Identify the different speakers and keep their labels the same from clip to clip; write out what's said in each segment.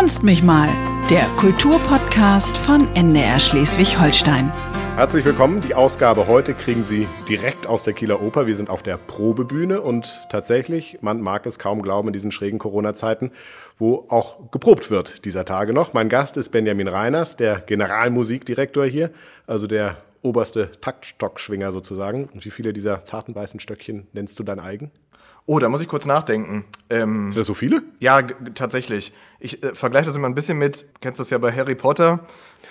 Speaker 1: Kunst mich mal, der Kulturpodcast von NDR Schleswig-Holstein.
Speaker 2: Herzlich willkommen. Die Ausgabe heute kriegen Sie direkt aus der Kieler Oper. Wir sind auf der Probebühne und tatsächlich, man mag es kaum glauben in diesen schrägen Corona-Zeiten, wo auch geprobt wird dieser Tage noch. Mein Gast ist Benjamin Reiners, der Generalmusikdirektor hier, also der oberste Taktstockschwinger sozusagen. Und wie viele dieser zarten weißen Stöckchen nennst du dein eigen?
Speaker 3: Oh, da muss ich kurz nachdenken.
Speaker 2: Ähm, Sind das so viele?
Speaker 3: Ja, tatsächlich. Ich äh, vergleiche das immer ein bisschen mit, kennst du das ja bei Harry Potter?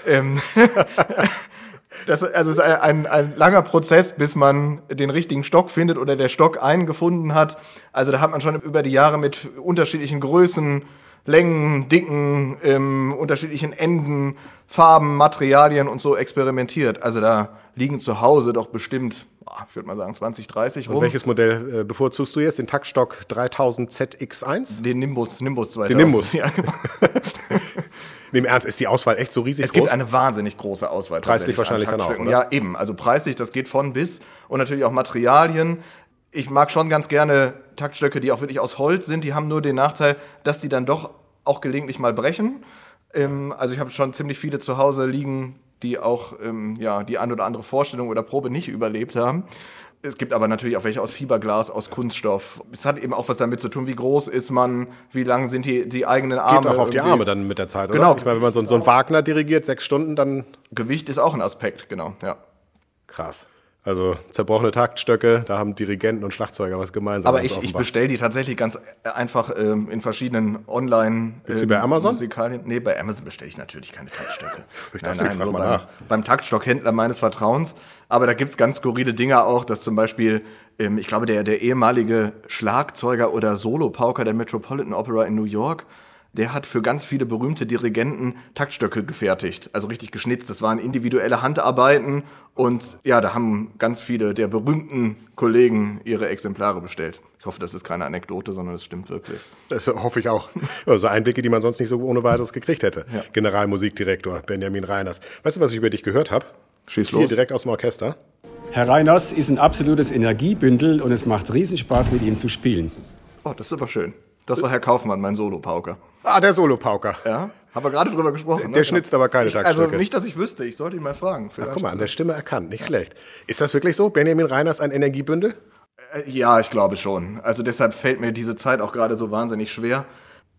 Speaker 3: Ähm, das, also es ist ein, ein, ein, langer Prozess, bis man den richtigen Stock findet oder der Stock einen gefunden hat. Also da hat man schon über die Jahre mit unterschiedlichen Größen, Längen, Dicken, ähm, unterschiedlichen Enden, Farben, Materialien und so experimentiert. Also da liegen zu Hause doch bestimmt ich würde mal sagen 20, 30
Speaker 2: rum. Und welches Modell äh, bevorzugst du jetzt? Den Taktstock 3000 ZX1?
Speaker 3: Den Nimbus, Nimbus 2000.
Speaker 2: Den Nimbus. Ja, genau. Im Ernst, ist die Auswahl echt so riesig
Speaker 3: es groß? Es gibt eine wahnsinnig große Auswahl.
Speaker 2: Preislich wahrscheinlich dann auch, oder?
Speaker 3: Ja, eben. Also preislich, das geht von bis. Und natürlich auch Materialien. Ich mag schon ganz gerne Taktstöcke, die auch wirklich aus Holz sind. Die haben nur den Nachteil, dass die dann doch auch gelegentlich mal brechen. Ähm, also ich habe schon ziemlich viele zu Hause liegen, die auch ähm, ja, die ein oder andere Vorstellung oder Probe nicht überlebt haben. Es gibt aber natürlich auch welche aus Fiberglas, aus Kunststoff. Es hat eben auch was damit zu tun, wie groß ist man, wie lang sind die, die eigenen Arme.
Speaker 2: Geht auch auf die Arme dann mit der Zeit,
Speaker 3: genau.
Speaker 2: oder? Ich meine, wenn man so, so einen Wagner dirigiert, sechs Stunden, dann...
Speaker 3: Gewicht ist auch ein Aspekt, genau, ja.
Speaker 2: Krass. Also zerbrochene Taktstöcke, da haben Dirigenten und Schlagzeuger was gemeinsam.
Speaker 3: Aber ich, ich bestelle die tatsächlich ganz äh, einfach ähm, in verschiedenen Online.
Speaker 2: Gibt's die bei ähm, Amazon?
Speaker 3: Musikalien. Nee, bei Amazon bestelle ich natürlich keine Taktstöcke. ich nein, dachte, nein, nur beim, beim Taktstockhändler meines Vertrauens. Aber da gibt's ganz skurrile Dinge auch, dass zum Beispiel, ähm, ich glaube, der, der ehemalige Schlagzeuger oder Solopauker der Metropolitan Opera in New York, der hat für ganz viele berühmte Dirigenten Taktstöcke gefertigt, also richtig geschnitzt. Das waren individuelle Handarbeiten und ja, da haben ganz viele der berühmten Kollegen ihre Exemplare bestellt. Ich hoffe, das ist keine Anekdote, sondern es stimmt wirklich.
Speaker 2: Das hoffe ich auch. Also Einblicke, die man sonst nicht so ohne weiteres gekriegt hätte. Ja. Generalmusikdirektor Benjamin Reiners. Weißt du, was ich über dich gehört habe?
Speaker 3: Schieß los.
Speaker 2: Hier direkt aus dem Orchester.
Speaker 4: Herr Reiners ist ein absolutes Energiebündel und es macht Riesenspaß, mit ihm zu spielen.
Speaker 3: Oh, das ist aber schön. Das war Herr Kaufmann, mein Solopauker.
Speaker 2: Ah, der Solopauker.
Speaker 3: Ja, haben wir gerade drüber gesprochen. Der,
Speaker 2: ne? der schnitzt aber keine
Speaker 3: Taktstücke. Also nicht, dass ich wüsste. Ich sollte ihn mal fragen.
Speaker 2: Ach, guck mal, an der Stimme erkannt. Nicht schlecht. Ist das wirklich so? Benjamin Reiners ein Energiebündel?
Speaker 3: Äh, ja, ich glaube schon. Also deshalb fällt mir diese Zeit auch gerade so wahnsinnig schwer.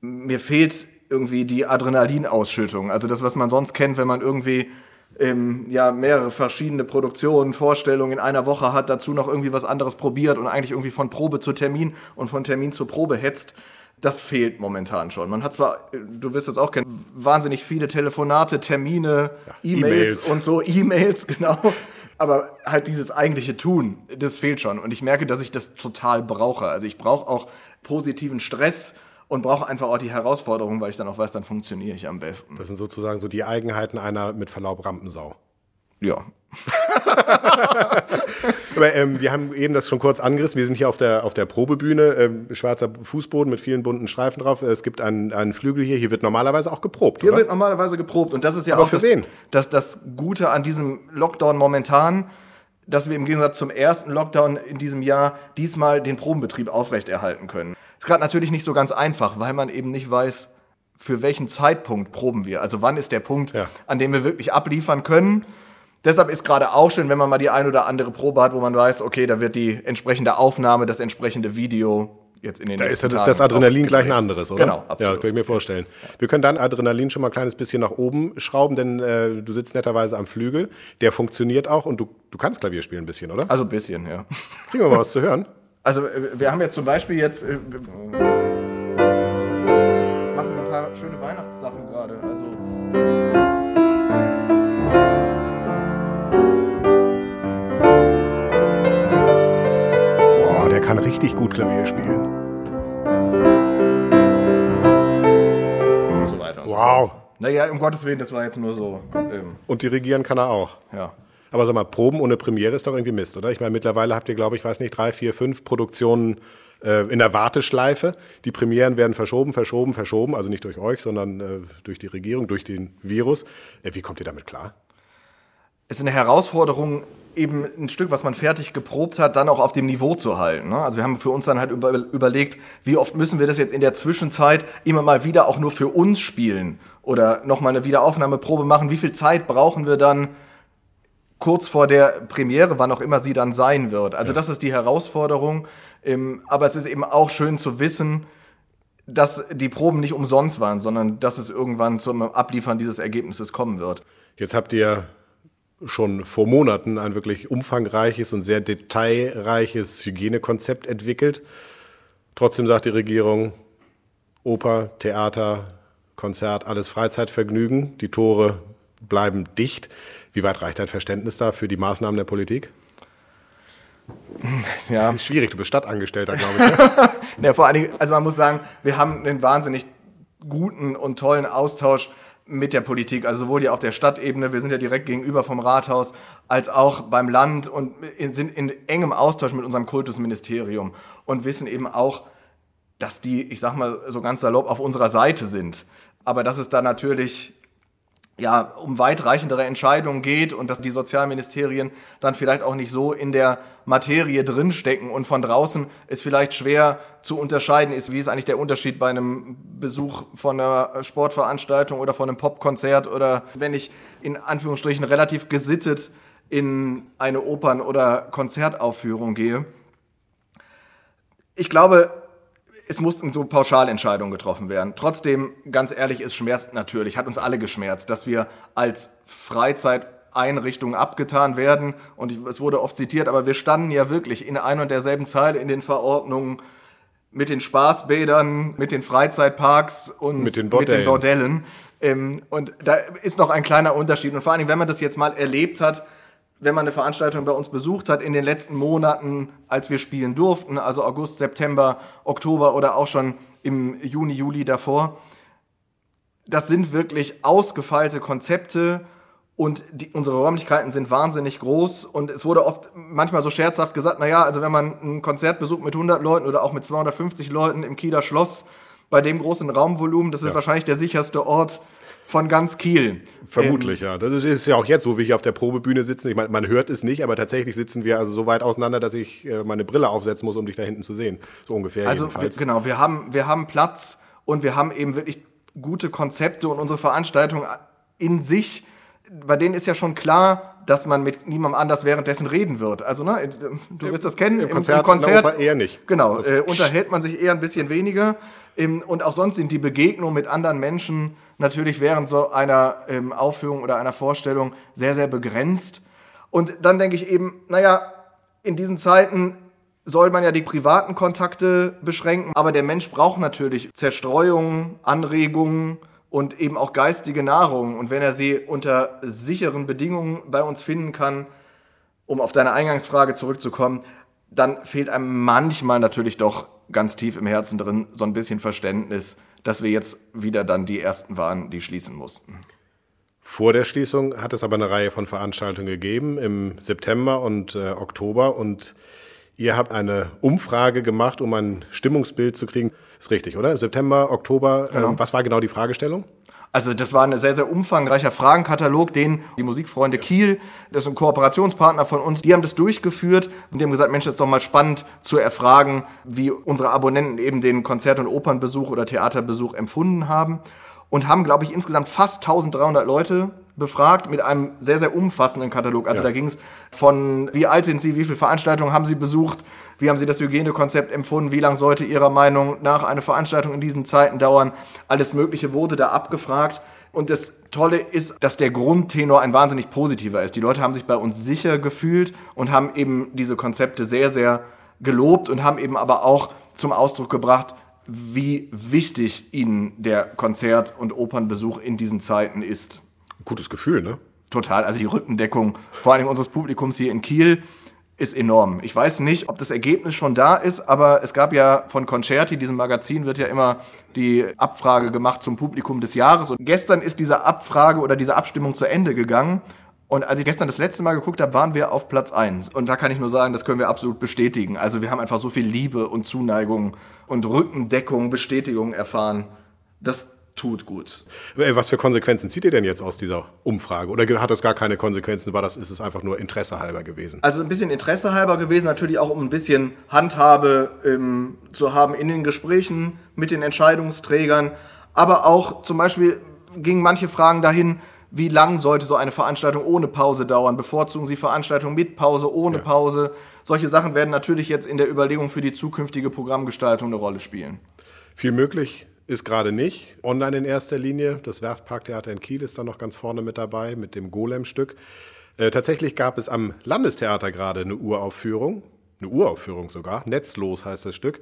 Speaker 3: Mir fehlt irgendwie die Adrenalinausschüttung. Also das, was man sonst kennt, wenn man irgendwie ähm, ja, mehrere verschiedene Produktionen, Vorstellungen in einer Woche hat, dazu noch irgendwie was anderes probiert und eigentlich irgendwie von Probe zu Termin und von Termin zu Probe hetzt das fehlt momentan schon. Man hat zwar, du wirst das auch kennen, wahnsinnig viele Telefonate, Termine, ja, E-Mails e und so, E-Mails, genau. Aber halt dieses eigentliche Tun, das fehlt schon. Und ich merke, dass ich das total brauche. Also ich brauche auch positiven Stress und brauche einfach auch die Herausforderung, weil ich dann auch weiß, dann funktioniere ich am besten.
Speaker 2: Das sind sozusagen so die Eigenheiten einer mit Verlaub Rampensau.
Speaker 3: Ja.
Speaker 2: Aber ähm, wir haben eben das schon kurz angerissen. Wir sind hier auf der, auf der Probebühne, ähm, schwarzer Fußboden mit vielen bunten Streifen drauf. Es gibt einen, einen Flügel hier. Hier wird normalerweise auch geprobt.
Speaker 3: Hier oder? wird normalerweise geprobt. Und das ist ja
Speaker 2: Aber
Speaker 3: auch das, das, das Gute an diesem Lockdown momentan, dass wir im Gegensatz zum ersten Lockdown in diesem Jahr diesmal den Probenbetrieb aufrechterhalten können. Ist gerade natürlich nicht so ganz einfach, weil man eben nicht weiß, für welchen Zeitpunkt proben wir. Also wann ist der Punkt, ja. an dem wir wirklich abliefern können Deshalb ist gerade auch schön, wenn man mal die ein oder andere Probe hat, wo man weiß, okay, da wird die entsprechende Aufnahme, das entsprechende Video jetzt in den
Speaker 2: da nächsten ist das, das Adrenalin gleich ein anderes, oder?
Speaker 3: Genau,
Speaker 2: absolut. Ja, kann ich mir vorstellen. Wir können dann Adrenalin schon mal ein kleines bisschen nach oben schrauben, denn äh, du sitzt netterweise am Flügel. Der funktioniert auch und du, du kannst Klavier spielen ein bisschen, oder?
Speaker 3: Also ein bisschen, ja.
Speaker 2: Kriegen wir mal was zu hören?
Speaker 3: Also äh, wir haben jetzt zum Beispiel jetzt... Äh, machen wir ein paar schöne Weihnachtssachen gerade. Also...
Speaker 2: richtig gut Klavier spielen.
Speaker 3: Und so weiter. Und
Speaker 2: wow. So
Speaker 3: naja, um Gottes Willen, das war jetzt nur so.
Speaker 2: Ähm. Und dirigieren kann er auch.
Speaker 3: Ja.
Speaker 2: Aber sag mal, Proben ohne Premiere ist doch irgendwie Mist, oder? Ich meine, mittlerweile habt ihr, glaube ich, weiß nicht, drei, vier, fünf Produktionen äh, in der Warteschleife. Die Premieren werden verschoben, verschoben, verschoben. Also nicht durch euch, sondern äh, durch die Regierung, durch den Virus. Äh, wie kommt ihr damit klar?
Speaker 3: es ist eine Herausforderung, eben ein Stück, was man fertig geprobt hat, dann auch auf dem Niveau zu halten. Ne? Also wir haben für uns dann halt über, überlegt, wie oft müssen wir das jetzt in der Zwischenzeit immer mal wieder auch nur für uns spielen oder nochmal eine Wiederaufnahmeprobe machen. Wie viel Zeit brauchen wir dann kurz vor der Premiere, wann auch immer sie dann sein wird? Also ja. das ist die Herausforderung. Ähm, aber es ist eben auch schön zu wissen, dass die Proben nicht umsonst waren, sondern dass es irgendwann zum Abliefern dieses Ergebnisses kommen wird.
Speaker 2: Jetzt habt ihr schon vor Monaten ein wirklich umfangreiches und sehr detailreiches Hygienekonzept entwickelt. Trotzdem sagt die Regierung, Oper, Theater, Konzert, alles Freizeitvergnügen. Die Tore bleiben dicht. Wie weit reicht dein Verständnis da für die Maßnahmen der Politik? Ja. Schwierig, du bist Stadtangestellter, glaube ich.
Speaker 3: Ne? ja, vor allen Dingen, also man muss sagen, wir haben einen wahnsinnig guten und tollen Austausch mit der Politik, also sowohl hier auf der Stadtebene, wir sind ja direkt gegenüber vom Rathaus, als auch beim Land und sind in engem Austausch mit unserem Kultusministerium und wissen eben auch, dass die, ich sag mal so ganz salopp, auf unserer Seite sind. Aber dass es da natürlich ja, um weitreichendere Entscheidungen geht und dass die Sozialministerien dann vielleicht auch nicht so in der Materie drinstecken und von draußen es vielleicht schwer zu unterscheiden ist, wie ist eigentlich der Unterschied bei einem Besuch von einer Sportveranstaltung oder von einem Popkonzert oder wenn ich in Anführungsstrichen relativ gesittet in eine Opern- oder Konzertaufführung gehe. Ich glaube, es mussten so Pauschalentscheidungen getroffen werden. Trotzdem, ganz ehrlich, es schmerzt natürlich, hat uns alle geschmerzt, dass wir als Freizeiteinrichtung abgetan werden. Und es wurde oft zitiert, aber wir standen ja wirklich in ein und derselben Zeile in den Verordnungen mit den Spaßbädern, mit den Freizeitparks und
Speaker 2: mit den Bordellen. Mit den Bordellen.
Speaker 3: Ähm, und da ist noch ein kleiner Unterschied. Und vor allen Dingen, wenn man das jetzt mal erlebt hat, wenn man eine Veranstaltung bei uns besucht hat in den letzten Monaten, als wir spielen durften, also August, September, Oktober oder auch schon im Juni, Juli davor. Das sind wirklich ausgefeilte Konzepte und die, unsere Räumlichkeiten sind wahnsinnig groß und es wurde oft manchmal so scherzhaft gesagt, naja, also wenn man ein Konzert besucht mit 100 Leuten oder auch mit 250 Leuten im Kieler Schloss, bei dem großen Raumvolumen, das ist ja. wahrscheinlich der sicherste Ort von ganz Kiel.
Speaker 2: Vermutlich, ähm, ja. Das ist ja auch jetzt so, wie ich auf der Probebühne sitze. Ich meine, man hört es nicht, aber tatsächlich sitzen wir also so weit auseinander, dass ich äh, meine Brille aufsetzen muss, um dich da hinten zu sehen. So ungefähr.
Speaker 3: Also. Wir, genau, wir haben, wir haben Platz und wir haben eben wirklich gute Konzepte und unsere Veranstaltung in sich, bei denen ist ja schon klar, dass man mit niemandem anders währenddessen reden wird. Also, ne, du wirst das kennen.
Speaker 2: Im, im Konzert, im Konzert
Speaker 3: eher nicht. Genau, äh, unterhält man sich eher ein bisschen weniger. Ähm, und auch sonst sind die Begegnungen mit anderen Menschen natürlich während so einer ähm, Aufführung oder einer Vorstellung sehr, sehr begrenzt. Und dann denke ich eben, naja, in diesen Zeiten soll man ja die privaten Kontakte beschränken, aber der Mensch braucht natürlich Zerstreuung, Anregungen und eben auch geistige Nahrung. Und wenn er sie unter sicheren Bedingungen bei uns finden kann, um auf deine Eingangsfrage zurückzukommen, dann fehlt einem manchmal natürlich doch ganz tief im Herzen drin so ein bisschen Verständnis, dass wir jetzt wieder dann die ersten waren, die schließen mussten.
Speaker 2: Vor der Schließung hat es aber eine Reihe von Veranstaltungen gegeben im September und äh, Oktober und ihr habt eine Umfrage gemacht, um ein Stimmungsbild zu kriegen. Ist richtig, oder? Im September, Oktober. Genau. Äh, was war genau die Fragestellung?
Speaker 3: Also das war ein sehr, sehr umfangreicher Fragenkatalog, den die Musikfreunde Kiel, das ist ein Kooperationspartner von uns, die haben das durchgeführt und die haben gesagt, Mensch, das ist doch mal spannend zu erfragen, wie unsere Abonnenten eben den Konzert- und Opernbesuch oder Theaterbesuch empfunden haben und haben, glaube ich, insgesamt fast 1300 Leute befragt mit einem sehr, sehr umfassenden Katalog. Also ja. da ging es von, wie alt sind Sie, wie viele Veranstaltungen haben Sie besucht, wie haben Sie das Hygienekonzept empfunden? Wie lange sollte Ihrer Meinung nach eine Veranstaltung in diesen Zeiten dauern? Alles Mögliche wurde da abgefragt. Und das Tolle ist, dass der Grundtenor ein wahnsinnig positiver ist. Die Leute haben sich bei uns sicher gefühlt und haben eben diese Konzepte sehr, sehr gelobt und haben eben aber auch zum Ausdruck gebracht, wie wichtig ihnen der Konzert- und Opernbesuch in diesen Zeiten ist.
Speaker 2: Gutes Gefühl, ne?
Speaker 3: Total. Also die Rückendeckung, vor allem unseres Publikums hier in Kiel, ist enorm. Ich weiß nicht, ob das Ergebnis schon da ist, aber es gab ja von Concerti, diesem Magazin, wird ja immer die Abfrage gemacht zum Publikum des Jahres. Und gestern ist diese Abfrage oder diese Abstimmung zu Ende gegangen. Und als ich gestern das letzte Mal geguckt habe, waren wir auf Platz 1. Und da kann ich nur sagen, das können wir absolut bestätigen. Also wir haben einfach so viel Liebe und Zuneigung und Rückendeckung, Bestätigung erfahren. Das tut gut.
Speaker 2: Was für Konsequenzen zieht ihr denn jetzt aus dieser Umfrage? Oder hat das gar keine Konsequenzen? War das, ist es einfach nur Interesse halber gewesen?
Speaker 3: Also ein bisschen Interesse halber gewesen, natürlich auch um ein bisschen Handhabe ähm, zu haben in den Gesprächen mit den Entscheidungsträgern. Aber auch zum Beispiel gingen manche Fragen dahin, wie lang sollte so eine Veranstaltung ohne Pause dauern? Bevorzugen Sie Veranstaltungen mit Pause, ohne
Speaker 2: Ja.
Speaker 3: Pause? Solche Sachen werden natürlich jetzt in der Überlegung für die zukünftige Programmgestaltung eine Rolle spielen.
Speaker 2: Viel möglich ist gerade nicht. Online in erster Linie. Das Werftparktheater in Kiel ist da noch ganz vorne mit dabei mit dem Golem-Stück. Äh, tatsächlich gab es am Landestheater gerade eine Uraufführung. Eine Uraufführung sogar. Netzlos heißt das Stück.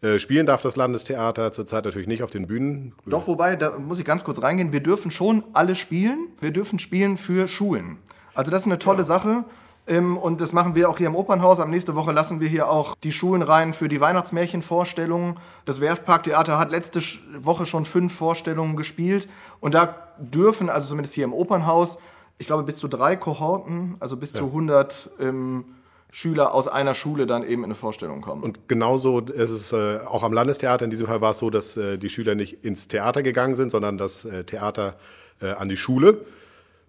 Speaker 2: Äh, spielen darf das Landestheater zurzeit natürlich nicht auf den Bühnen.
Speaker 3: Doch, wobei, da muss ich ganz kurz reingehen, wir dürfen schon alle spielen. Wir dürfen spielen für Schulen. Also das ist eine tolle Sache. Ähm, Und das machen wir auch hier im Opernhaus. Am nächste Woche lassen wir hier auch die Schulen rein für die Weihnachtsmärchenvorstellungen. Das Werftparktheater hat letzte Woche schon fünf Vorstellungen gespielt. Und da dürfen, also zumindest hier im Opernhaus, ich glaube bis zu drei Kohorten, also bis zu 100 ähm, Schüler aus einer Schule dann eben in eine Vorstellung kommen.
Speaker 2: Und genauso ist es äh, auch am Landestheater. In diesem Fall war es so, dass äh, die Schüler nicht ins Theater gegangen sind, sondern das äh, Theater äh, an die Schule.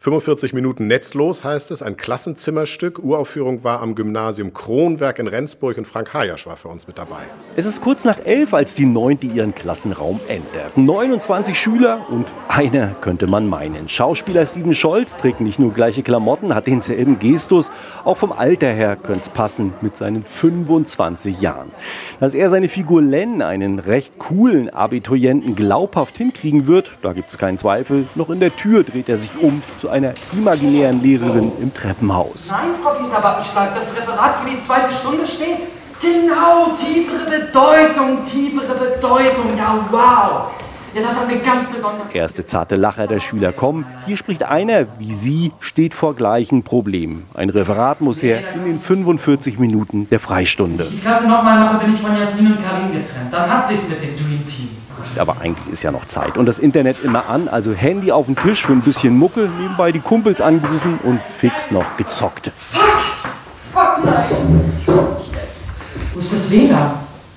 Speaker 2: 45 Minuten netzlos heißt es, ein Klassenzimmerstück. Uraufführung war am Gymnasium Kronwerk in Rendsburg und Frank Hajasch war für uns mit dabei.
Speaker 5: Es ist kurz nach elf, als die Neunte ihren Klassenraum entert. 29 Schüler und einer könnte man meinen. Schauspieler Steven Scholz trägt nicht nur gleiche Klamotten, hat denselben Gestus. Auch vom Alter her könnte es passen mit seinen 25 Jahren. Dass er seine Figur Len, einen recht coolen Abiturienten, glaubhaft hinkriegen wird, da gibt es keinen Zweifel. Noch in der Tür dreht er sich um zu einer imaginären Lehrerin im Treppenhaus.
Speaker 6: Nein, Frau Wiesner-Wattenschlag, das Referat für die zweite Stunde steht. Genau, tiefere Bedeutung, tiefere Bedeutung, ja wow. Ja, das hat mir ganz besonders...
Speaker 5: Erste zarte Lacher der Schüler kommen. Hier spricht einer, wie sie, steht vor gleichen Problemen. Ein Referat muss her in den 45 Minuten der Freistunde.
Speaker 6: Die Klasse nochmal mache, bin ich von Jasmin und Karin getrennt. Dann hat sich's mit dem Dream Team.
Speaker 5: Aber eigentlich ist ja noch Zeit. Und das Internet immer an, also Handy auf den Tisch für ein bisschen Mucke, nebenbei die Kumpels angerufen und fix noch gezockt.
Speaker 6: Fuck nein. Jetzt. Wo ist das WLAN?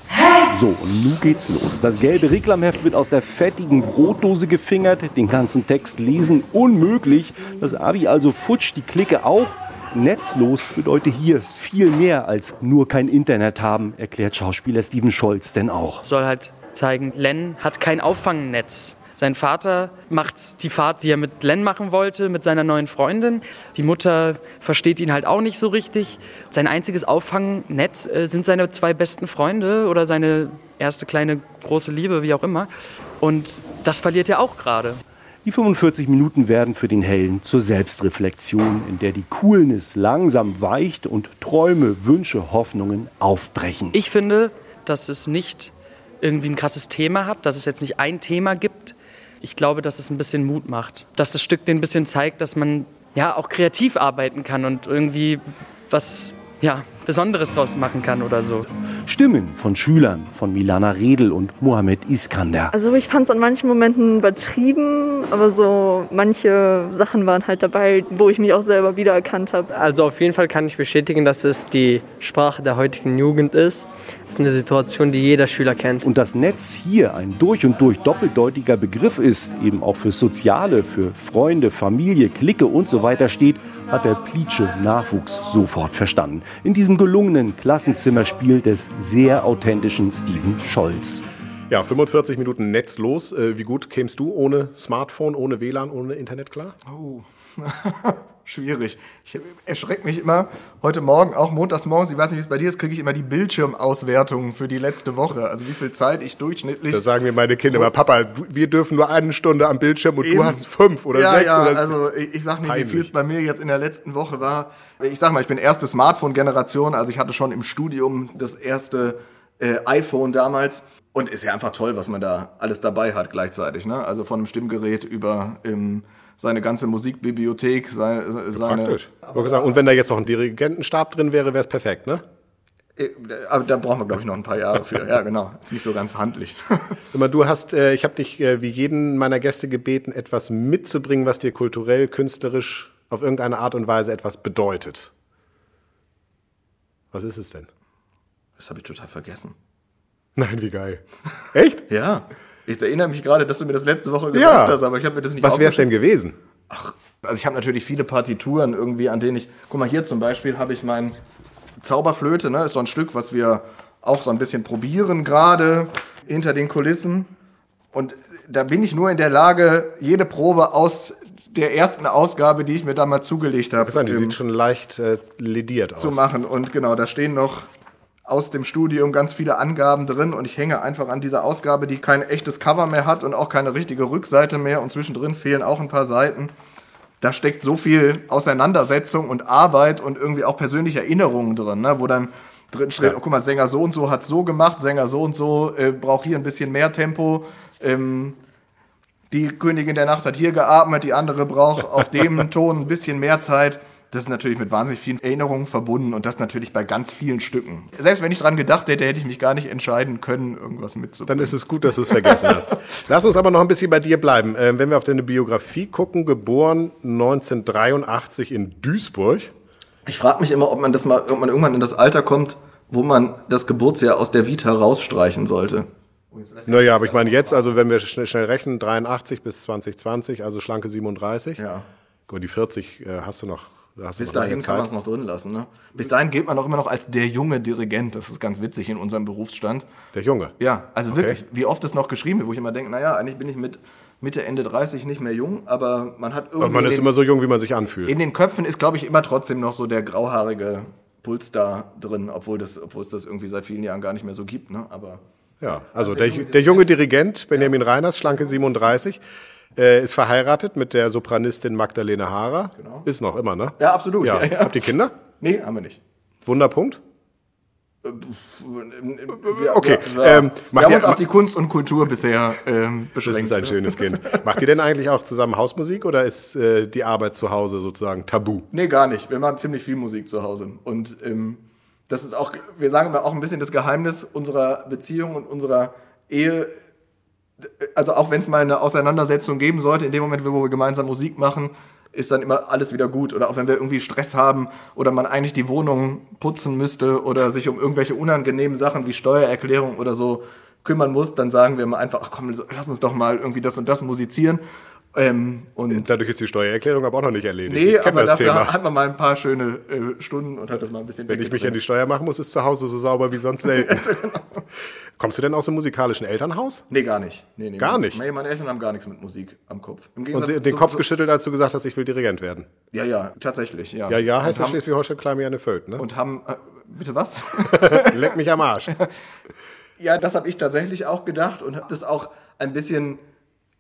Speaker 6: Hä?
Speaker 5: So, und nun geht's los. Das gelbe Reklamheft wird aus der fettigen Brotdose gefingert. Den ganzen Text lesen unmöglich. Das Abi also futsch, die Clique auch. Netzlos bedeutet hier viel mehr als nur kein Internet haben, erklärt Schauspieler Steven Scholz denn auch.
Speaker 7: soll halt zeigen, Len hat kein Auffangnetz. Sein Vater macht die Fahrt, die er mit Len machen wollte, mit seiner neuen Freundin. Die Mutter versteht ihn halt auch nicht so richtig. Sein einziges Auffangnetz äh, sind seine zwei besten Freunde oder seine erste kleine große Liebe, wie auch immer. Und das verliert er auch gerade.
Speaker 5: Die 45 Minuten werden für den Hellen zur Selbstreflexion, in der die Coolness langsam weicht und Träume, Wünsche, Hoffnungen aufbrechen.
Speaker 7: Ich finde, dass es nicht irgendwie ein krasses Thema hat, dass es jetzt nicht ein Thema gibt. Ich glaube, dass es ein bisschen Mut macht. Dass das Stück den ein bisschen zeigt, dass man ja auch kreativ arbeiten kann und irgendwie was ja, Besonderes draus machen kann oder so.
Speaker 5: Stimmen von Schülern von Milana Redl und Mohamed Iskander.
Speaker 8: Also ich fand es an manchen Momenten übertrieben, aber so manche Sachen waren halt dabei, wo ich mich auch selber wiedererkannt habe.
Speaker 9: Also auf jeden Fall kann ich bestätigen, dass es die Sprache der heutigen Jugend ist. Es ist eine Situation, die jeder Schüler kennt.
Speaker 5: Und das Netz hier ein durch und durch doppeldeutiger Begriff ist, eben auch für Soziale, für Freunde, Familie, Clique und so weiter steht, hat der Plitsche Nachwuchs sofort verstanden. In diesem gelungenen Klassenzimmerspiel des sehr authentischen Steven Scholz.
Speaker 2: Ja, 45 Minuten netzlos. Äh, Wie gut kämst du ohne Smartphone, ohne WLAN, ohne Internet klar?
Speaker 3: Schwierig. Ich erschrecke mich immer. Heute Morgen, auch montags morgens, ich weiß nicht, wie es bei dir ist, kriege ich immer die Bildschirmauswertungen für die letzte Woche. Also wie viel Zeit ich durchschnittlich.
Speaker 2: Da sagen mir meine Kinder immer, Papa, du- wir dürfen nur eine Stunde am Bildschirm und du
Speaker 3: Eben.
Speaker 2: hast fünf oder
Speaker 3: ja,
Speaker 2: sechs.
Speaker 3: ja,
Speaker 2: oder
Speaker 3: also ich, ich sag nicht, wie viel es bei mir jetzt in der letzten Woche war. Ich sag mal, ich bin erste Smartphone-Generation, also ich hatte schon im Studium das erste äh, iPhone damals. Und ist ja einfach toll, was man da alles dabei hat gleichzeitig. Ne? Also von einem Stimmgerät über ähm, seine ganze Musikbibliothek, seine, seine
Speaker 2: Praktisch. Sagen, Und wenn da jetzt noch ein Dirigentenstab drin wäre, wäre es perfekt, ne?
Speaker 3: Äh, Aber da brauchen wir, glaube ich, noch ein paar Jahre für. Ja, genau. Ist nicht so ganz handlich.
Speaker 2: Mal, du hast, äh, ich habe dich äh, wie jeden meiner Gäste gebeten, etwas mitzubringen, was dir kulturell, künstlerisch auf irgendeine Art und Weise etwas bedeutet. Was ist es denn?
Speaker 3: Das habe ich total vergessen.
Speaker 2: Nein, wie geil. Echt?
Speaker 3: Ja. Ich erinnere mich gerade, dass du mir das letzte Woche gesagt
Speaker 2: Ja.
Speaker 3: hast, aber ich habe mir das nicht
Speaker 2: Was wäre es denn gewesen?
Speaker 3: Also ich habe natürlich viele Partituren irgendwie, an denen ich. Guck mal, hier zum Beispiel habe ich mein Zauberflöte, ne? Ist so ein Stück, was wir auch so ein bisschen probieren gerade hinter den Kulissen. Und da bin ich nur in der Lage, jede Probe aus der ersten Ausgabe, die ich mir damals zugelegt habe,
Speaker 2: die sieht schon leicht äh, lediert aus.
Speaker 3: zu machen. Und genau, da stehen noch aus dem Studium ganz viele Angaben drin und ich hänge einfach an dieser Ausgabe, die kein echtes Cover mehr hat und auch keine richtige Rückseite mehr und zwischendrin fehlen auch ein paar Seiten. Da steckt so viel Auseinandersetzung und Arbeit und irgendwie auch persönliche Erinnerungen drin, ne? wo dann drin steht,
Speaker 2: Ja.
Speaker 3: oh, guck mal, Sänger so und so hat so gemacht, Sänger so und so äh, braucht hier ein bisschen mehr Tempo. Ähm, die Königin der Nacht hat hier geatmet, die andere braucht auf dem Ton ein bisschen mehr Zeit. Das ist natürlich mit wahnsinnig vielen Erinnerungen verbunden und das natürlich bei ganz vielen Stücken. Selbst wenn ich dran gedacht hätte, hätte ich mich gar nicht entscheiden können, irgendwas mitzubringen.
Speaker 2: Dann ist es gut, dass du es vergessen hast. Lass uns aber noch ein bisschen bei dir bleiben. Ähm, wenn wir auf deine Biografie gucken, geboren 1983 in Duisburg.
Speaker 3: Ich frage mich immer, ob man das mal, ob man irgendwann in das Alter kommt, wo man das Geburtsjahr aus der Vita rausstreichen sollte.
Speaker 2: Naja, aber ich meine jetzt, also wenn wir schnell, schnell rechnen, 83 bis 2020, also schlanke 37.
Speaker 3: Ja.
Speaker 2: Gut, die 40 äh, hast du noch.
Speaker 3: Bis dahin kann man es noch drin lassen. Ne? Bis dahin gilt man auch immer noch als der junge Dirigent. Das ist ganz witzig in unserem Berufsstand.
Speaker 2: Der Junge.
Speaker 3: Ja, also wirklich, wie oft es noch geschrieben wird, wo ich immer denke, naja, eigentlich bin ich mit Mitte, Ende 30 nicht mehr jung, aber man hat irgendwie.
Speaker 2: Und man ist
Speaker 3: den,
Speaker 2: immer so jung, wie man sich anfühlt.
Speaker 3: in den Köpfen ist, glaube ich, immer trotzdem noch so der grauhaarige Puls da drin, obwohl, das, obwohl es das irgendwie seit vielen Jahren gar nicht mehr so gibt. Ne? Aber
Speaker 2: Ja, also der, der junge Dirigent Benjamin Reiners, schlanke 37, äh, ist verheiratet mit der Sopranistin Magdalena Haarer.
Speaker 3: Genau.
Speaker 2: Ist noch immer, ne?
Speaker 3: ja, absolut.
Speaker 2: Ja.
Speaker 3: Ja, ja.
Speaker 2: Habt ihr Kinder?
Speaker 3: Nee, haben wir nicht.
Speaker 2: Wunderpunkt.
Speaker 3: Wir,
Speaker 2: Okay,
Speaker 3: Wir,
Speaker 2: ähm,
Speaker 3: wir
Speaker 2: macht
Speaker 3: haben
Speaker 2: ihr-
Speaker 3: uns auf die Kunst und Kultur bisher ähm,
Speaker 2: Das
Speaker 3: beschränkt.
Speaker 2: ist ein schönes Kind. Macht ihr denn eigentlich auch zusammen Hausmusik oder ist äh, die Arbeit zu Hause sozusagen tabu?
Speaker 3: Nee, gar nicht. Wir machen ziemlich viel Musik zu Hause. Und ähm, das ist auch, wir sagen immer auch ein bisschen das Geheimnis unserer Beziehung und unserer Ehe. Also auch wenn es mal eine Auseinandersetzung geben sollte, in dem Moment, wo wir gemeinsam Musik machen, ist dann immer alles wieder gut. Oder auch wenn wir irgendwie Stress haben oder man eigentlich die Wohnung putzen müsste oder sich um irgendwelche unangenehmen Sachen wie Steuererklärung oder so kümmern muss, dann sagen wir immer einfach, ach komm, lass uns doch mal irgendwie das und das musizieren. Ähm, und
Speaker 2: Dadurch ist die Steuererklärung aber auch noch nicht erledigt.
Speaker 3: Nee, aber
Speaker 2: das
Speaker 3: dafür
Speaker 2: Thema.
Speaker 3: hat man mal ein paar schöne äh, Stunden und hat das mal ein bisschen
Speaker 2: Wenn ich mich an die Steuer machen muss, ist zu Hause so sauber wie sonst selten. Kommst du denn aus einem musikalischen Elternhaus?
Speaker 3: Nee, gar nicht. Nee, nee,
Speaker 2: Gar
Speaker 3: meine-
Speaker 2: nicht?
Speaker 3: Nee, meine Eltern haben gar nichts mit Musik am Kopf. Im
Speaker 2: Und sie, den
Speaker 3: zu-
Speaker 2: Kopf
Speaker 3: zu-
Speaker 2: geschüttelt, als du gesagt hast, ich will Dirigent werden.
Speaker 3: Ja, ja, tatsächlich, ja.
Speaker 2: Ja, ja, heißt das
Speaker 3: haben,
Speaker 2: Schleswig-Holstein Klein mir eine Föt, ne?
Speaker 3: Und haben, äh, bitte was?
Speaker 2: Leck mich am Arsch.
Speaker 3: ja, das habe ich tatsächlich auch gedacht und habe das auch ein bisschen,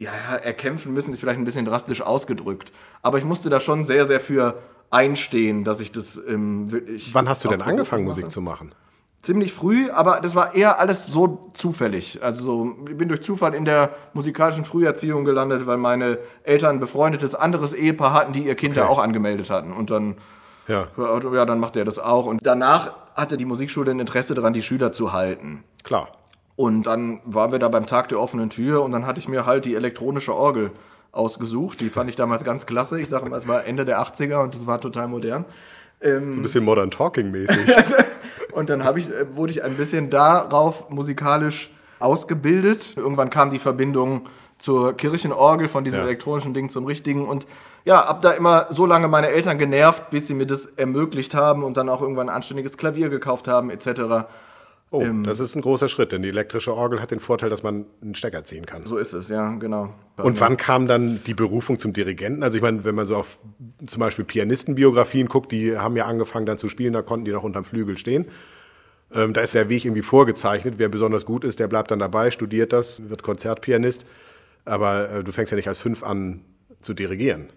Speaker 3: ja, ja, erkämpfen müssen, ist vielleicht ein bisschen drastisch ausgedrückt. Aber ich musste da schon sehr, sehr für einstehen, dass ich das ähm, wirklich.
Speaker 2: Wann hast du denn angefangen, Musik zu machen?
Speaker 3: ziemlich früh, aber das war eher alles so zufällig. Also so, ich bin durch Zufall in der musikalischen Früherziehung gelandet, weil meine Eltern ein befreundetes anderes Ehepaar hatten, die ihr Kind da
Speaker 2: Okay.
Speaker 3: auch angemeldet hatten. Und dann,
Speaker 2: Ja,
Speaker 3: ja, dann macht er das auch. Und danach hatte die Musikschule ein Interesse daran, die Schüler zu halten.
Speaker 2: klar.
Speaker 3: Und dann waren wir da beim Tag der offenen Tür und dann hatte ich mir halt die elektronische Orgel ausgesucht. Die fand ich damals ganz klasse. Ich sage mal, es war Ende der 80er und das war total modern.
Speaker 2: So ein bisschen Modern Talking mäßig.
Speaker 3: Und dann ich, äh, wurde ich ein bisschen darauf musikalisch ausgebildet. Irgendwann kam die Verbindung zur Kirchenorgel von diesem
Speaker 2: Ja.
Speaker 3: elektronischen Ding zum richtigen. Und ja, hab da immer so lange meine Eltern genervt, bis sie mir das ermöglicht haben und dann auch irgendwann ein anständiges Klavier gekauft haben, etc.
Speaker 2: Oh,
Speaker 3: Ähm.
Speaker 2: das ist ein großer Schritt, denn die elektrische Orgel hat den Vorteil, dass man einen Stecker ziehen kann.
Speaker 3: So ist es, ja, genau.
Speaker 2: Und wann kam dann die Berufung zum Dirigenten? Also ich meine, wenn man so auf zum Beispiel Pianistenbiografien guckt, die haben ja angefangen dann zu spielen, da konnten die noch unterm Flügel stehen. Ähm, da ist der Weg irgendwie vorgezeichnet. Wer besonders gut ist, der bleibt dann dabei, studiert das, wird Konzertpianist. Aber äh, du fängst ja nicht als fünf an zu dirigieren.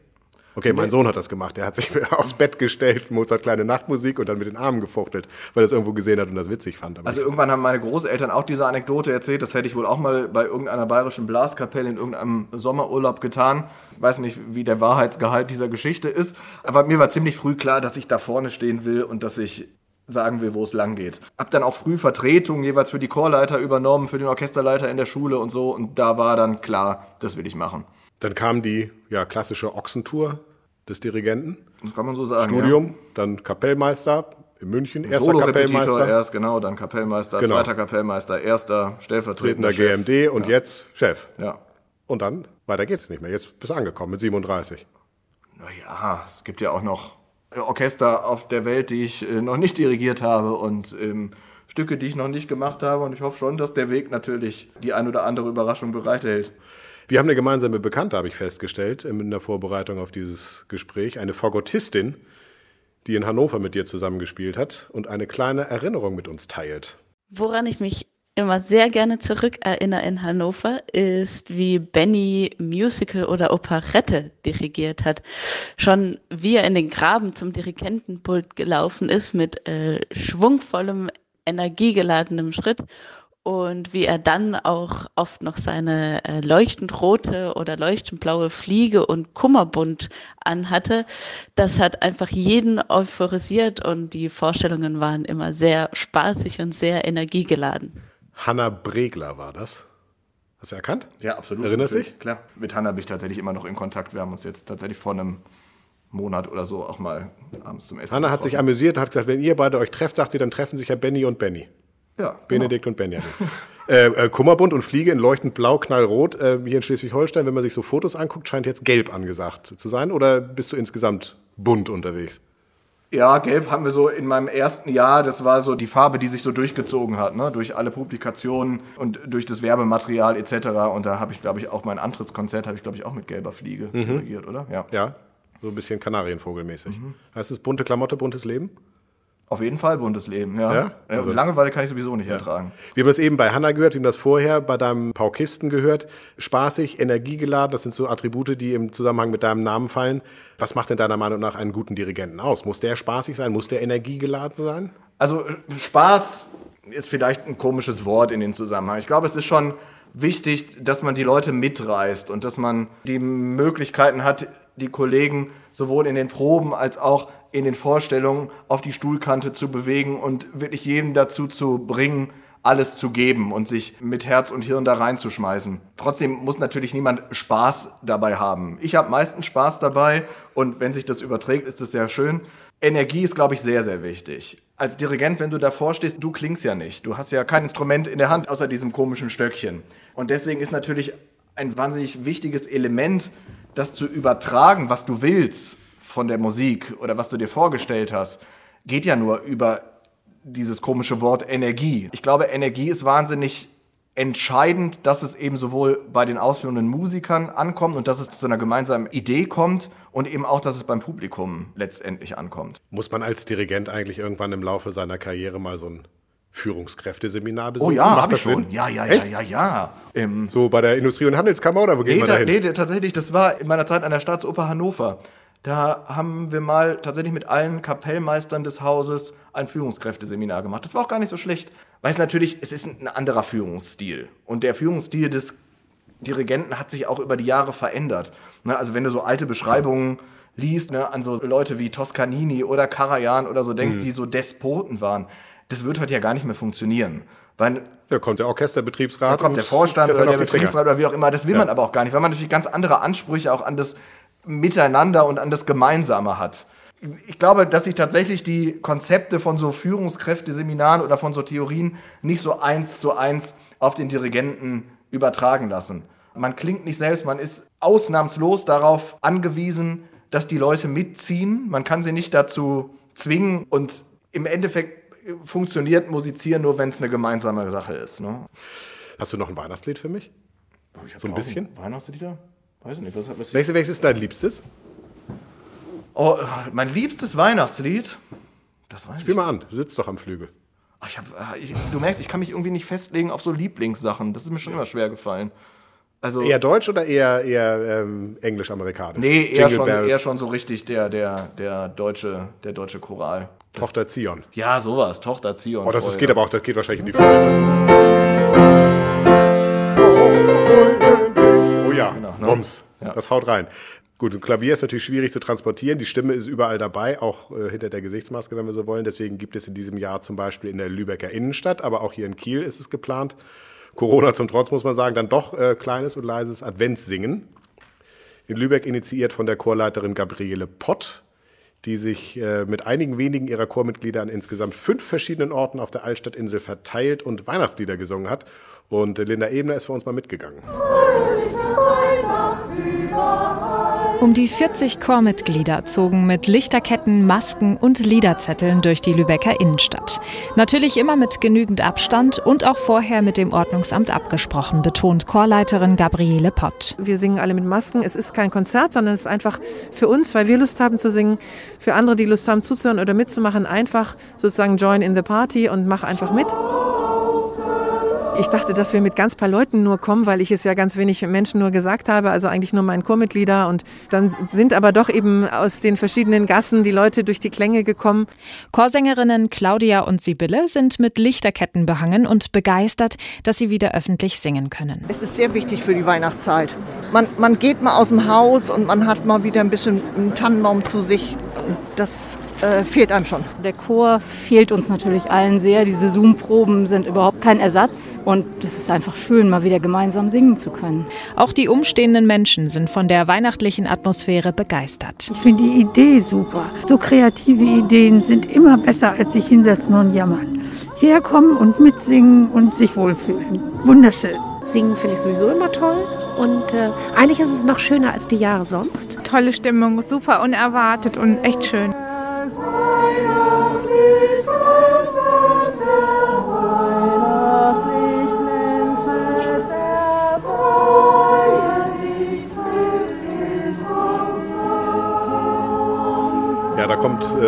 Speaker 2: Okay, mein Sohn hat das gemacht. Der hat sich aufs Bett gestellt, Mozart kleine Nachtmusik und dann mit den Armen gefuchtelt, weil er es irgendwo gesehen hat und das witzig fand. Aber
Speaker 3: Also irgendwann haben meine Großeltern auch diese Anekdote erzählt, das hätte ich wohl auch mal bei irgendeiner bayerischen Blaskapelle in irgendeinem Sommerurlaub getan. Ich weiß nicht, wie der Wahrheitsgehalt dieser Geschichte ist, aber mir war ziemlich früh klar, dass ich da vorne stehen will und dass ich sagen will, wo es lang geht. Hab dann auch früh Vertretung jeweils für die Chorleiter übernommen, für den Orchesterleiter in der Schule und so und da war dann klar, das will ich machen.
Speaker 2: Dann kam die ja, klassische Ochsentour des Dirigenten.
Speaker 3: Das kann man so sagen.
Speaker 2: Studium, dann Kapellmeister, in München, erster Kapellmeister,
Speaker 3: erst, genau, dann Kapellmeister,
Speaker 2: Genau.
Speaker 3: zweiter Kapellmeister, erster, stellvertretender
Speaker 2: tretender
Speaker 3: Chef.
Speaker 2: GMD und jetzt Chef.
Speaker 3: Ja.
Speaker 2: Und dann, weiter geht's nicht mehr. Jetzt bist du angekommen mit 37.
Speaker 3: Naja, es gibt ja auch noch Orchester auf der Welt, die ich äh, noch nicht dirigiert habe und ähm, Stücke, die ich noch nicht gemacht habe. Und ich hoffe schon, dass der Weg natürlich die ein oder andere Überraschung bereithält.
Speaker 2: Wir haben eine gemeinsame Bekannte, habe ich festgestellt, in der Vorbereitung auf dieses Gespräch. Eine Fagottistin, die in Hannover mit dir zusammengespielt hat und eine kleine Erinnerung mit uns teilt.
Speaker 10: Woran ich mich immer sehr gerne zurückerinnere in Hannover, ist, wie Benny Musical oder Operette dirigiert hat. Schon wie er in den Graben zum Dirigentenpult gelaufen ist mit äh, schwungvollem, energiegeladenem Schritt und wie er dann auch oft noch seine äh, leuchtend rote oder leuchtend blaue Fliege und Kummerbund anhatte. Das hat einfach jeden euphorisiert und die Vorstellungen waren immer sehr spaßig und sehr energiegeladen.
Speaker 2: Hanna Bregler war das. Hast du erkannt?
Speaker 3: Ja, absolut.
Speaker 2: Erinnerst du dich?
Speaker 3: Klar. Mit Hanna bin ich tatsächlich immer noch in Kontakt. Wir haben uns jetzt tatsächlich vor einem Monat oder so auch mal abends zum Essen
Speaker 2: Hanna hat sich amüsiert und hat gesagt, wenn ihr beide euch trefft, sagt sie, dann treffen sich ja Benny und Benny.
Speaker 3: Ja,
Speaker 2: Benedikt und Benjamin. äh, äh, Kummerbund und Fliege in leuchtend blau, knallrot. Äh, hier in Schleswig-Holstein, wenn man sich so Fotos anguckt, scheint jetzt gelb angesagt zu sein. Oder bist du insgesamt bunt unterwegs?
Speaker 3: Ja, gelb haben wir so in meinem ersten Jahr, das war so die Farbe, die sich so durchgezogen hat, ne? durch alle Publikationen und durch das Werbematerial etc. Und da habe ich, glaube ich, auch mein Antrittskonzert, habe ich, glaube ich, auch mit gelber Fliege dirigiert, oder? Ja.
Speaker 2: Ja, so ein bisschen Kanarienvogelmäßig. Heißt es bunte Klamotte, buntes Leben?
Speaker 3: Auf jeden Fall buntes Leben, ja.
Speaker 2: Ja?
Speaker 3: ja
Speaker 2: Also-
Speaker 3: Langeweile kann ich sowieso nicht ertragen.
Speaker 2: Wir haben das eben bei Hanna gehört, wir haben das vorher bei deinem Paukisten gehört. Spaßig, energiegeladen, das sind so Attribute, die im Zusammenhang mit deinem Namen fallen. Was macht denn deiner Meinung nach einen guten Dirigenten aus? Muss der spaßig sein? Muss der energiegeladen sein?
Speaker 3: Also Spaß ist vielleicht ein komisches Wort in den Zusammenhang. Ich glaube, es ist schon wichtig, dass man die Leute mitreißt und dass man die Möglichkeiten hat, die Kollegen sowohl in den Proben als auch in den Vorstellungen auf die Stuhlkante zu bewegen und wirklich jeden dazu zu bringen, alles zu geben und sich mit Herz und Hirn da reinzuschmeißen. Trotzdem muss natürlich niemand Spaß dabei haben. Ich habe meistens Spaß dabei und wenn sich das überträgt, ist das sehr schön. Energie ist, glaube ich, sehr, sehr wichtig. Als Dirigent, wenn du davor stehst, du klingst ja nicht. Du hast ja kein Instrument in der Hand außer diesem komischen Stöckchen. Und deswegen ist natürlich ein wahnsinnig wichtiges Element, das zu übertragen, was du willst von der Musik oder was du dir vorgestellt hast, geht ja nur über dieses komische Wort Energie. Ich glaube, Energie ist wahnsinnig entscheidend, dass es eben sowohl bei den ausführenden Musikern ankommt und dass es zu einer gemeinsamen Idee kommt und eben auch, dass es beim Publikum letztendlich ankommt.
Speaker 2: Muss man als Dirigent eigentlich irgendwann im Laufe seiner Karriere mal so ein Führungskräfteseminar
Speaker 3: Oh
Speaker 2: besuchen?
Speaker 3: ja,
Speaker 2: Macht
Speaker 3: habe ich schon.
Speaker 2: Sinn?
Speaker 3: Ja, ja,
Speaker 2: Echt?
Speaker 3: ja, ja, ja. Ähm,
Speaker 2: So bei der Industrie- und Handelskammer oder wo gehen
Speaker 3: Nee,
Speaker 2: wir
Speaker 3: da,
Speaker 2: da hin?
Speaker 3: nee, tatsächlich, das war in meiner Zeit an der Staatsoper Hannover. Da haben wir mal tatsächlich mit allen Kapellmeistern des Hauses ein Führungskräfteseminar gemacht. Das war auch gar nicht so schlecht, weil es natürlich, es ist ein anderer Führungsstil. Und der Führungsstil des Dirigenten hat sich auch über die Jahre verändert. Ne, also wenn du so alte Beschreibungen liest, ne, an so Leute wie Toscanini oder Karajan oder so denkst,
Speaker 2: Mhm.
Speaker 3: die so Despoten waren, das wird heute ja gar nicht mehr funktionieren. Weil
Speaker 2: Da kommt der Orchesterbetriebsrat.
Speaker 3: da kommt der Vorstand oder
Speaker 2: einen
Speaker 3: der. Betriebsrat oder wie auch immer. Das will
Speaker 2: Ja.
Speaker 3: man aber auch gar nicht, weil man natürlich ganz andere Ansprüche auch an das Miteinander und an das Gemeinsame hat. Ich glaube, dass sich tatsächlich die Konzepte von so Führungskräfteseminaren oder von so Theorien nicht so eins zu eins auf den Dirigenten übertragen lassen. Man klingt nicht selbst, man ist ausnahmslos darauf angewiesen, dass die Leute mitziehen. Man kann sie nicht dazu zwingen und im Endeffekt funktioniert Musizieren nur, wenn es eine gemeinsame Sache ist. Ne?
Speaker 2: Hast du noch ein Weihnachtslied für mich? So ein bisschen?
Speaker 3: Weihnachtslieder? Weiß ich nicht. Was, was
Speaker 2: Welches, welches ist dein Liebstes?
Speaker 3: oh, mein liebstes Weihnachtslied? Das weiß
Speaker 2: Spiel
Speaker 3: ich.
Speaker 2: mal an. Du sitzt doch am Flügel.
Speaker 3: Ach, ich hab, äh, ich, du merkst, ich kann mich irgendwie nicht festlegen auf so Lieblingssachen. Das ist mir schon immer schwer gefallen. Also,
Speaker 2: Eher deutsch oder eher, eher ähm, englisch-amerikanisch?
Speaker 3: nee, eher schon, eher schon so richtig der, der, der, deutsche, der deutsche Choral.
Speaker 2: Tochter Zion.
Speaker 3: Ja, sowas. Tochter Zion.
Speaker 2: Oh, das, das
Speaker 3: Freude.
Speaker 2: geht aber auch, das geht wahrscheinlich in die Filme. Oh ja,
Speaker 3: ne?
Speaker 2: Bums.
Speaker 3: Ja.
Speaker 2: Das haut rein. Gut, ein Klavier ist natürlich schwierig zu transportieren. Die Stimme ist überall dabei, auch äh, hinter der Gesichtsmaske, wenn wir so wollen. Deswegen gibt es in diesem Jahr zum Beispiel in der Lübecker Innenstadt, aber auch hier in Kiel ist es geplant. Corona zum Trotz muss man sagen, dann doch äh, kleines und leises Adventssingen. In Lübeck initiiert von der Chorleiterin Gabriele Pott. die sich äh, mit einigen wenigen ihrer Chormitglieder an insgesamt fünf verschiedenen Orten auf der Altstadtinsel verteilt und Weihnachtslieder gesungen hat. Und äh, Linda Ebner ist für uns mal mitgegangen.
Speaker 11: Um die 40 Chormitglieder zogen mit Lichterketten, Masken und Liederzetteln durch die Lübecker Innenstadt. Natürlich immer mit genügend Abstand und auch vorher mit dem Ordnungsamt abgesprochen, betont Chorleiterin Gabriele Pott.
Speaker 12: Wir singen alle mit Masken. Es ist kein Konzert, sondern es ist einfach für uns, weil wir Lust haben zu singen, für andere, die Lust haben zuzuhören oder mitzumachen, einfach sozusagen join in the party und mach einfach mit. Ich dachte, dass wir mit ganz paar Leuten nur kommen, weil ich es ja ganz wenig Menschen nur gesagt habe, also eigentlich nur meinen Chormitglieder. Und dann sind aber doch eben aus den verschiedenen Gassen die Leute durch die Klänge gekommen.
Speaker 11: Chorsängerinnen Claudia und Sibylle sind mit Lichterketten behangen und begeistert, dass sie wieder öffentlich singen können.
Speaker 13: Es ist sehr wichtig für die Weihnachtszeit. Man, man geht mal aus dem Haus und man hat mal wieder ein bisschen einen Tannenbaum zu sich. Das äh, fehlt einem schon.
Speaker 14: Der Chor fehlt uns natürlich allen sehr. Diese Zoom-Proben sind überhaupt kein Ersatz und es ist einfach schön, mal wieder gemeinsam singen zu können.
Speaker 11: Auch die umstehenden Menschen sind von der weihnachtlichen Atmosphäre begeistert.
Speaker 15: Ich finde die Idee super. So kreative Ideen sind immer besser, als sich hinsetzen und jammern. Herkommen und mitsingen und sich wohlfühlen. Wunderschön.
Speaker 16: Singen finde ich sowieso immer toll. Und äh, eigentlich ist es noch schöner als die Jahre sonst.
Speaker 17: Tolle Stimmung, super unerwartet und echt schön.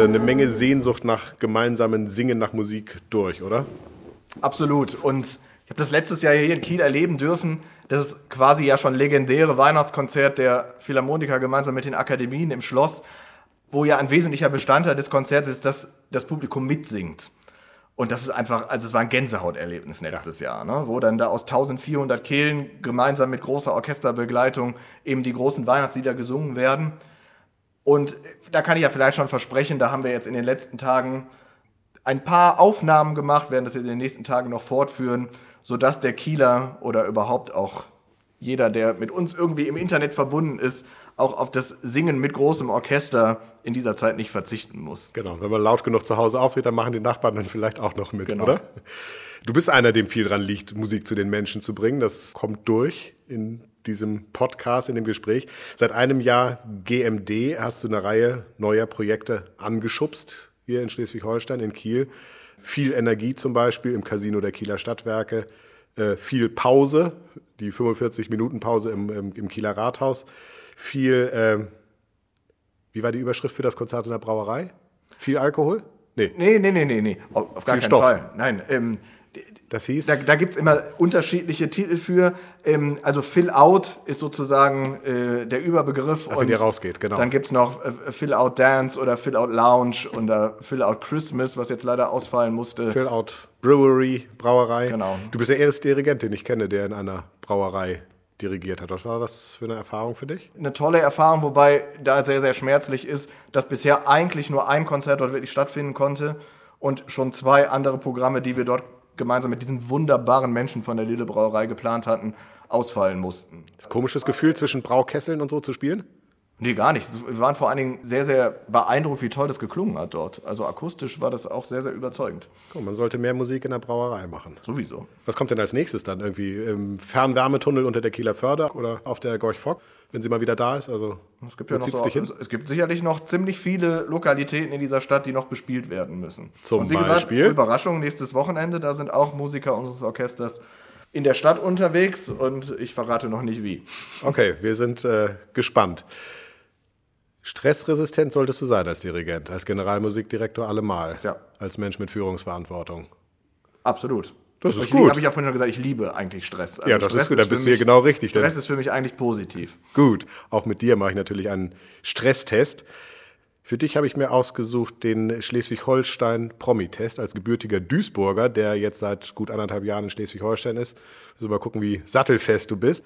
Speaker 2: Eine Menge Sehnsucht nach gemeinsamen Singen, nach Musik durch, oder?
Speaker 3: Absolut. Und ich habe das letztes Jahr hier in Kiel erleben dürfen. Das ist quasi ja schon legendäre Weihnachtskonzert der Philharmoniker gemeinsam mit den Akademien im Schloss, wo ja ein wesentlicher Bestandteil des Konzerts ist, dass das Publikum mitsingt. Und das ist einfach, also es war ein Gänsehauterlebnis letztes ja. Jahr, ne? wo dann da aus 1400 Kehlen gemeinsam mit großer Orchesterbegleitung eben die großen Weihnachtslieder gesungen werden. Und da kann ich ja vielleicht schon versprechen, da haben wir jetzt in den letzten Tagen ein paar Aufnahmen gemacht, werden das jetzt in den nächsten Tagen noch fortführen, sodass der Kieler oder überhaupt auch jeder, der mit uns irgendwie im Internet verbunden ist, auch auf das Singen mit großem Orchester in dieser Zeit nicht verzichten muss.
Speaker 2: Genau, wenn man laut genug zu Hause auftritt, dann machen die Nachbarn dann vielleicht auch noch mit, genau. oder? Du bist einer, dem viel dran liegt, Musik zu den Menschen zu bringen. Das kommt durch in diesem Podcast, in dem Gespräch. Seit einem Jahr GMD hast du eine Reihe neuer Projekte angeschubst hier in Schleswig-Holstein, in Kiel. Viel Energie zum Beispiel im Casino der Kieler Stadtwerke, viel Pause, die 45-Minuten-Pause im, im, im, Kieler Rathaus, viel, äh, wie war die Überschrift für das Konzert in der Brauerei? Viel Alkohol?
Speaker 3: Nee. Nee, nee, nee, nee, nee. Auf, auf gar keinen Stoff. Fall. Nein, ähm,
Speaker 2: das hieß?
Speaker 3: Da, da gibt es immer unterschiedliche Titel für. Ähm, also Fill Out ist sozusagen äh, der Überbegriff.
Speaker 2: Ach, wenn ihr rausgeht, genau.
Speaker 3: Dann gibt es noch äh, Fill Out Dance oder Fill Out Lounge oder Fill Out Christmas, was jetzt leider ausfallen musste.
Speaker 2: Fill Out Brewery, Brauerei.
Speaker 3: Genau.
Speaker 2: Du bist der erste Dirigent, den ich kenne, der in einer Brauerei dirigiert hat. Was war das für eine Erfahrung für dich?
Speaker 3: Eine tolle Erfahrung, wobei da sehr, sehr schmerzlich ist, dass bisher eigentlich nur ein Konzert dort wirklich stattfinden konnte und schon zwei andere Programme, die wir dort gemeinsam mit diesen wunderbaren Menschen von der Lille Brauerei geplant hatten, ausfallen mussten.
Speaker 2: Das komisches Gefühl, zwischen Braukesseln und so zu spielen?
Speaker 3: Nee, gar nicht. Wir waren vor allen Dingen sehr, sehr beeindruckt, wie toll das geklungen hat dort. Also akustisch war das auch sehr, sehr überzeugend.
Speaker 2: Cool, man sollte mehr Musik in der Brauerei machen.
Speaker 3: Sowieso.
Speaker 2: Was kommt denn als nächstes dann? Irgendwie im Fernwärmetunnel unter der Kieler Förder oder auf der Gorch Fock, wenn sie mal wieder da ist? Also,
Speaker 3: es gibt, ja noch so, es, gibt sicherlich noch ziemlich viele Lokalitäten in dieser Stadt, die noch bespielt werden müssen.
Speaker 2: Zum
Speaker 3: Und wie
Speaker 2: Beispiel?
Speaker 3: Gesagt, Überraschung, nächstes Wochenende, da sind auch Musiker unseres Orchesters in der Stadt unterwegs und ich verrate noch nicht wie.
Speaker 2: Okay, wir sind äh, gespannt. Stressresistent solltest du sein als Dirigent, als Generalmusikdirektor allemal.
Speaker 3: Ja.
Speaker 2: Als Mensch mit Führungsverantwortung.
Speaker 3: Absolut.
Speaker 2: Das ist
Speaker 3: ich
Speaker 2: gut.
Speaker 3: Habe ich ja vorhin schon gesagt, ich liebe eigentlich Stress.
Speaker 2: Also ja, das Stress ist gut, da bist du hier genau richtig.
Speaker 3: Stress ist für mich eigentlich positiv.
Speaker 2: Gut, auch mit dir mache ich natürlich einen Stresstest. Für dich habe ich mir ausgesucht den Schleswig-Holstein-Promi-Test als gebürtiger Duisburger, der jetzt seit gut anderthalb Jahren in Schleswig-Holstein ist. Also mal gucken, wie sattelfest du bist.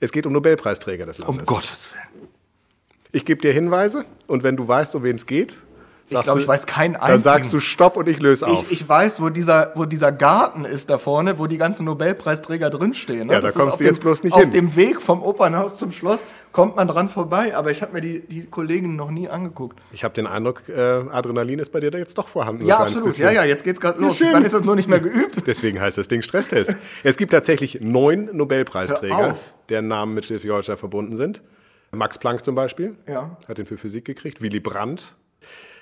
Speaker 2: Es geht um Nobelpreisträger des Landes.
Speaker 3: Um Gottes Willen.
Speaker 2: Ich gebe dir Hinweise und wenn du weißt, um wen es geht,
Speaker 3: Ich glaube, ich weiß keinen einzigen.
Speaker 2: Dann sagst du Stopp und ich löse auf.
Speaker 3: Ich, ich weiß, wo dieser, wo dieser Garten ist da vorne, wo die ganzen Nobelpreisträger drinstehen. Ne?
Speaker 2: Ja, da
Speaker 3: Das
Speaker 2: kommst du jetzt
Speaker 3: dem,
Speaker 2: bloß nicht
Speaker 3: auf
Speaker 2: hin.
Speaker 3: Auf dem Weg vom Opernhaus zum Schloss kommt man dran vorbei, aber ich habe mir die, die Kollegen noch nie angeguckt.
Speaker 2: Ich habe den Eindruck, äh, Adrenalin ist bei dir da jetzt doch vorhanden.
Speaker 3: Ja, absolut. Ja, ja, jetzt geht's gerade los.
Speaker 2: schön.
Speaker 3: Dann ist es nur nicht mehr geübt.
Speaker 2: Deswegen heißt das Ding Stresstest. es gibt tatsächlich neun Nobelpreisträger, deren Namen mit Schleswig-Holstein verbunden sind. Max Planck zum Beispiel
Speaker 3: Ja.
Speaker 2: hat den für Physik gekriegt. Willy Brandt.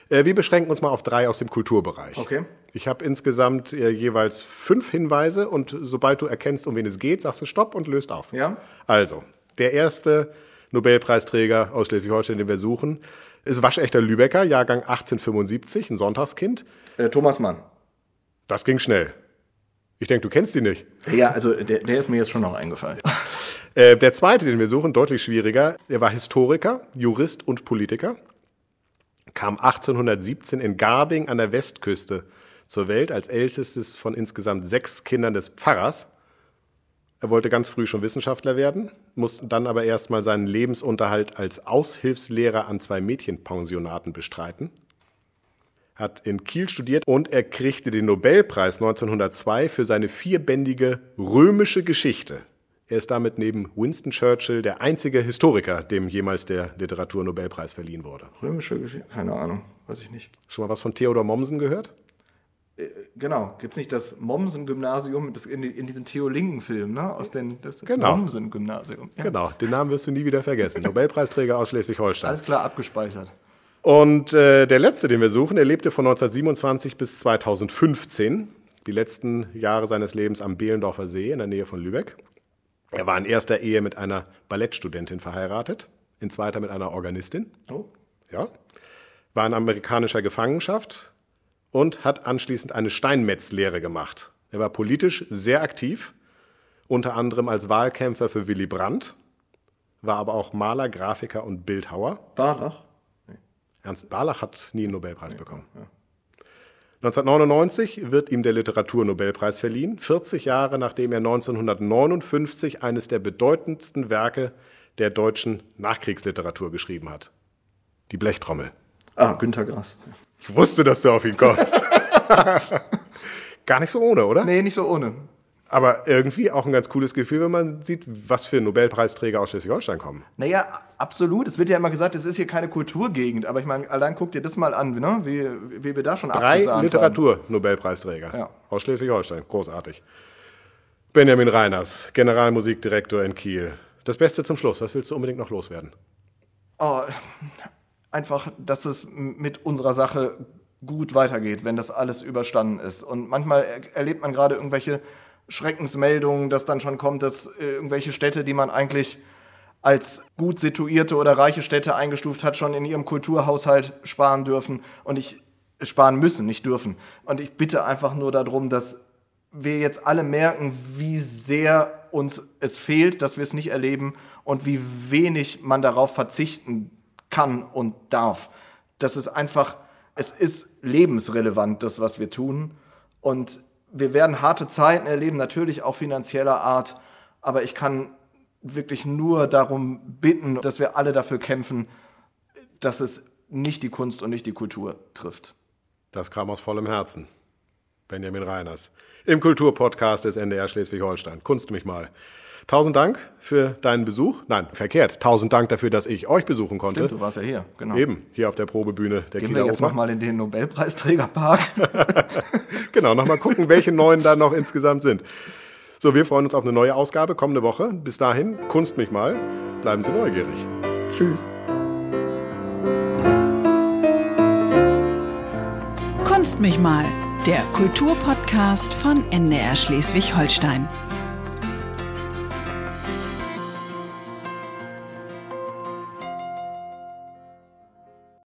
Speaker 2: Äh, wir beschränken uns mal auf drei aus dem Kulturbereich.
Speaker 3: Okay.
Speaker 2: Ich habe insgesamt äh, jeweils fünf Hinweise und sobald du erkennst, um wen es geht, sagst du Stopp und löst auf.
Speaker 3: Ja.
Speaker 2: Also, der erste Nobelpreisträger aus Schleswig-Holstein, den wir suchen, ist waschechter Lübecker, Jahrgang 1875, ein Sonntagskind.
Speaker 3: Äh, Thomas Mann.
Speaker 2: Das ging schnell. Ich denke, du kennst ihn nicht.
Speaker 3: Ja, also der, der ist mir jetzt schon noch eingefallen.
Speaker 2: Äh, der zweite, den wir suchen, deutlich schwieriger. Er war Historiker, Jurist und Politiker. Kam 1817 in Garding an der Westküste zur Welt als ältestes von insgesamt sechs Kindern des Pfarrers. Er wollte ganz früh schon Wissenschaftler werden, musste dann aber erstmal seinen Lebensunterhalt als Aushilfslehrer an zwei Mädchenpensionaten bestreiten. Hat in Kiel studiert und er kriegte den Nobelpreis 1902 für seine vierbändige römische Geschichte. Er ist damit neben Winston Churchill der einzige Historiker, dem jemals der Literaturnobelpreis verliehen wurde.
Speaker 3: Römische Geschichte? Keine Ahnung, weiß ich nicht.
Speaker 2: Schon mal was von Theodor Mommsen gehört?
Speaker 3: Genau, gibt es nicht das Mommsen-Gymnasium in, in diesen Theolingen-Film, ne? Aus den, das, das
Speaker 2: Genau.
Speaker 3: Mommsen-Gymnasium. Ja.
Speaker 2: Genau, den Namen wirst du nie wieder vergessen. Nobelpreisträger aus Schleswig-Holstein.
Speaker 3: Alles klar, abgespeichert.
Speaker 2: Und äh, der letzte, den wir suchen, er lebte von 1927 bis 2015, die letzten Jahre seines Lebens am Behlendorfer See in der Nähe von Lübeck. Er war in erster Ehe mit einer Ballettstudentin verheiratet, in zweiter mit einer Organistin.
Speaker 3: Oh.
Speaker 2: Ja. War in amerikanischer Gefangenschaft und hat anschließend eine Steinmetzlehre gemacht. Er war politisch sehr aktiv, unter anderem als Wahlkämpfer für Willy Brandt, war aber auch Maler, Grafiker und Bildhauer.
Speaker 3: Barlach?
Speaker 2: Ernst Barlach hat nie einen Nobelpreis bekommen. 1999 wird ihm der Literaturnobelpreis verliehen, 40 Jahre nachdem er 1959 eines der bedeutendsten Werke der deutschen Nachkriegsliteratur geschrieben hat. Die Blechtrommel.
Speaker 3: Ah, Günter Grass.
Speaker 2: Ich wusste, dass du auf ihn kommst. Gar nicht so ohne, oder?
Speaker 3: Nee, nicht so ohne.
Speaker 2: Aber irgendwie auch ein ganz cooles Gefühl, wenn man sieht, was für Nobelpreisträger aus Schleswig-Holstein kommen.
Speaker 3: Naja, absolut. Es wird ja immer gesagt, es ist hier keine Kulturgegend. Aber ich meine, allein guck dir das mal an, ne? wie, wie wir da schon
Speaker 2: Drei. Literatur-Nobelpreisträger
Speaker 3: Ja.
Speaker 2: aus Schleswig-Holstein. Großartig. Benjamin Reiners, Generalmusikdirektor in Kiel. Das Beste zum Schluss. Was willst du unbedingt noch loswerden?
Speaker 3: Oh, einfach, dass es mit unserer Sache gut weitergeht, wenn das alles überstanden ist. Und manchmal er erlebt man gerade irgendwelche Schreckensmeldungen, dass dann schon kommt, dass äh, irgendwelche Städte, die man eigentlich als gut situierte oder reiche Städte eingestuft hat, schon in ihrem Kulturhaushalt sparen dürfen und ich sparen müssen, nicht dürfen. Und ich bitte einfach nur darum, dass wir jetzt alle merken, wie sehr uns es fehlt, dass wir es nicht erleben und wie wenig man darauf verzichten kann und darf. Das ist einfach, es ist lebensrelevant, das, was wir tun. Und wir werden harte Zeiten erleben, natürlich auch finanzieller Art. Aber ich kann wirklich nur darum bitten, dass wir alle dafür kämpfen, dass es nicht die Kunst und nicht die Kultur trifft.
Speaker 2: Das kam aus vollem Herzen. Benjamin Reiners. Im Kulturpodcast des NDR Schleswig-Holstein. Kunst mich mal. Tausend Dank für deinen Besuch. Nein, verkehrt. Tausend Dank dafür, dass ich euch besuchen konnte.
Speaker 3: Stimmt, du warst ja hier, genau.
Speaker 2: Eben, hier auf der Probebühne der
Speaker 3: Gehen
Speaker 2: Kieler
Speaker 3: wir jetzt nochmal in den Nobelpreisträgerpark.
Speaker 2: Genau, nochmal gucken, welche neuen da noch insgesamt sind. So, wir freuen uns auf eine neue Ausgabe kommende Woche. Bis dahin, Kunst mich mal. Bleiben Sie neugierig.
Speaker 3: Tschüss.
Speaker 1: Kunst mich mal, der Kulturpodcast von NDR Schleswig-Holstein.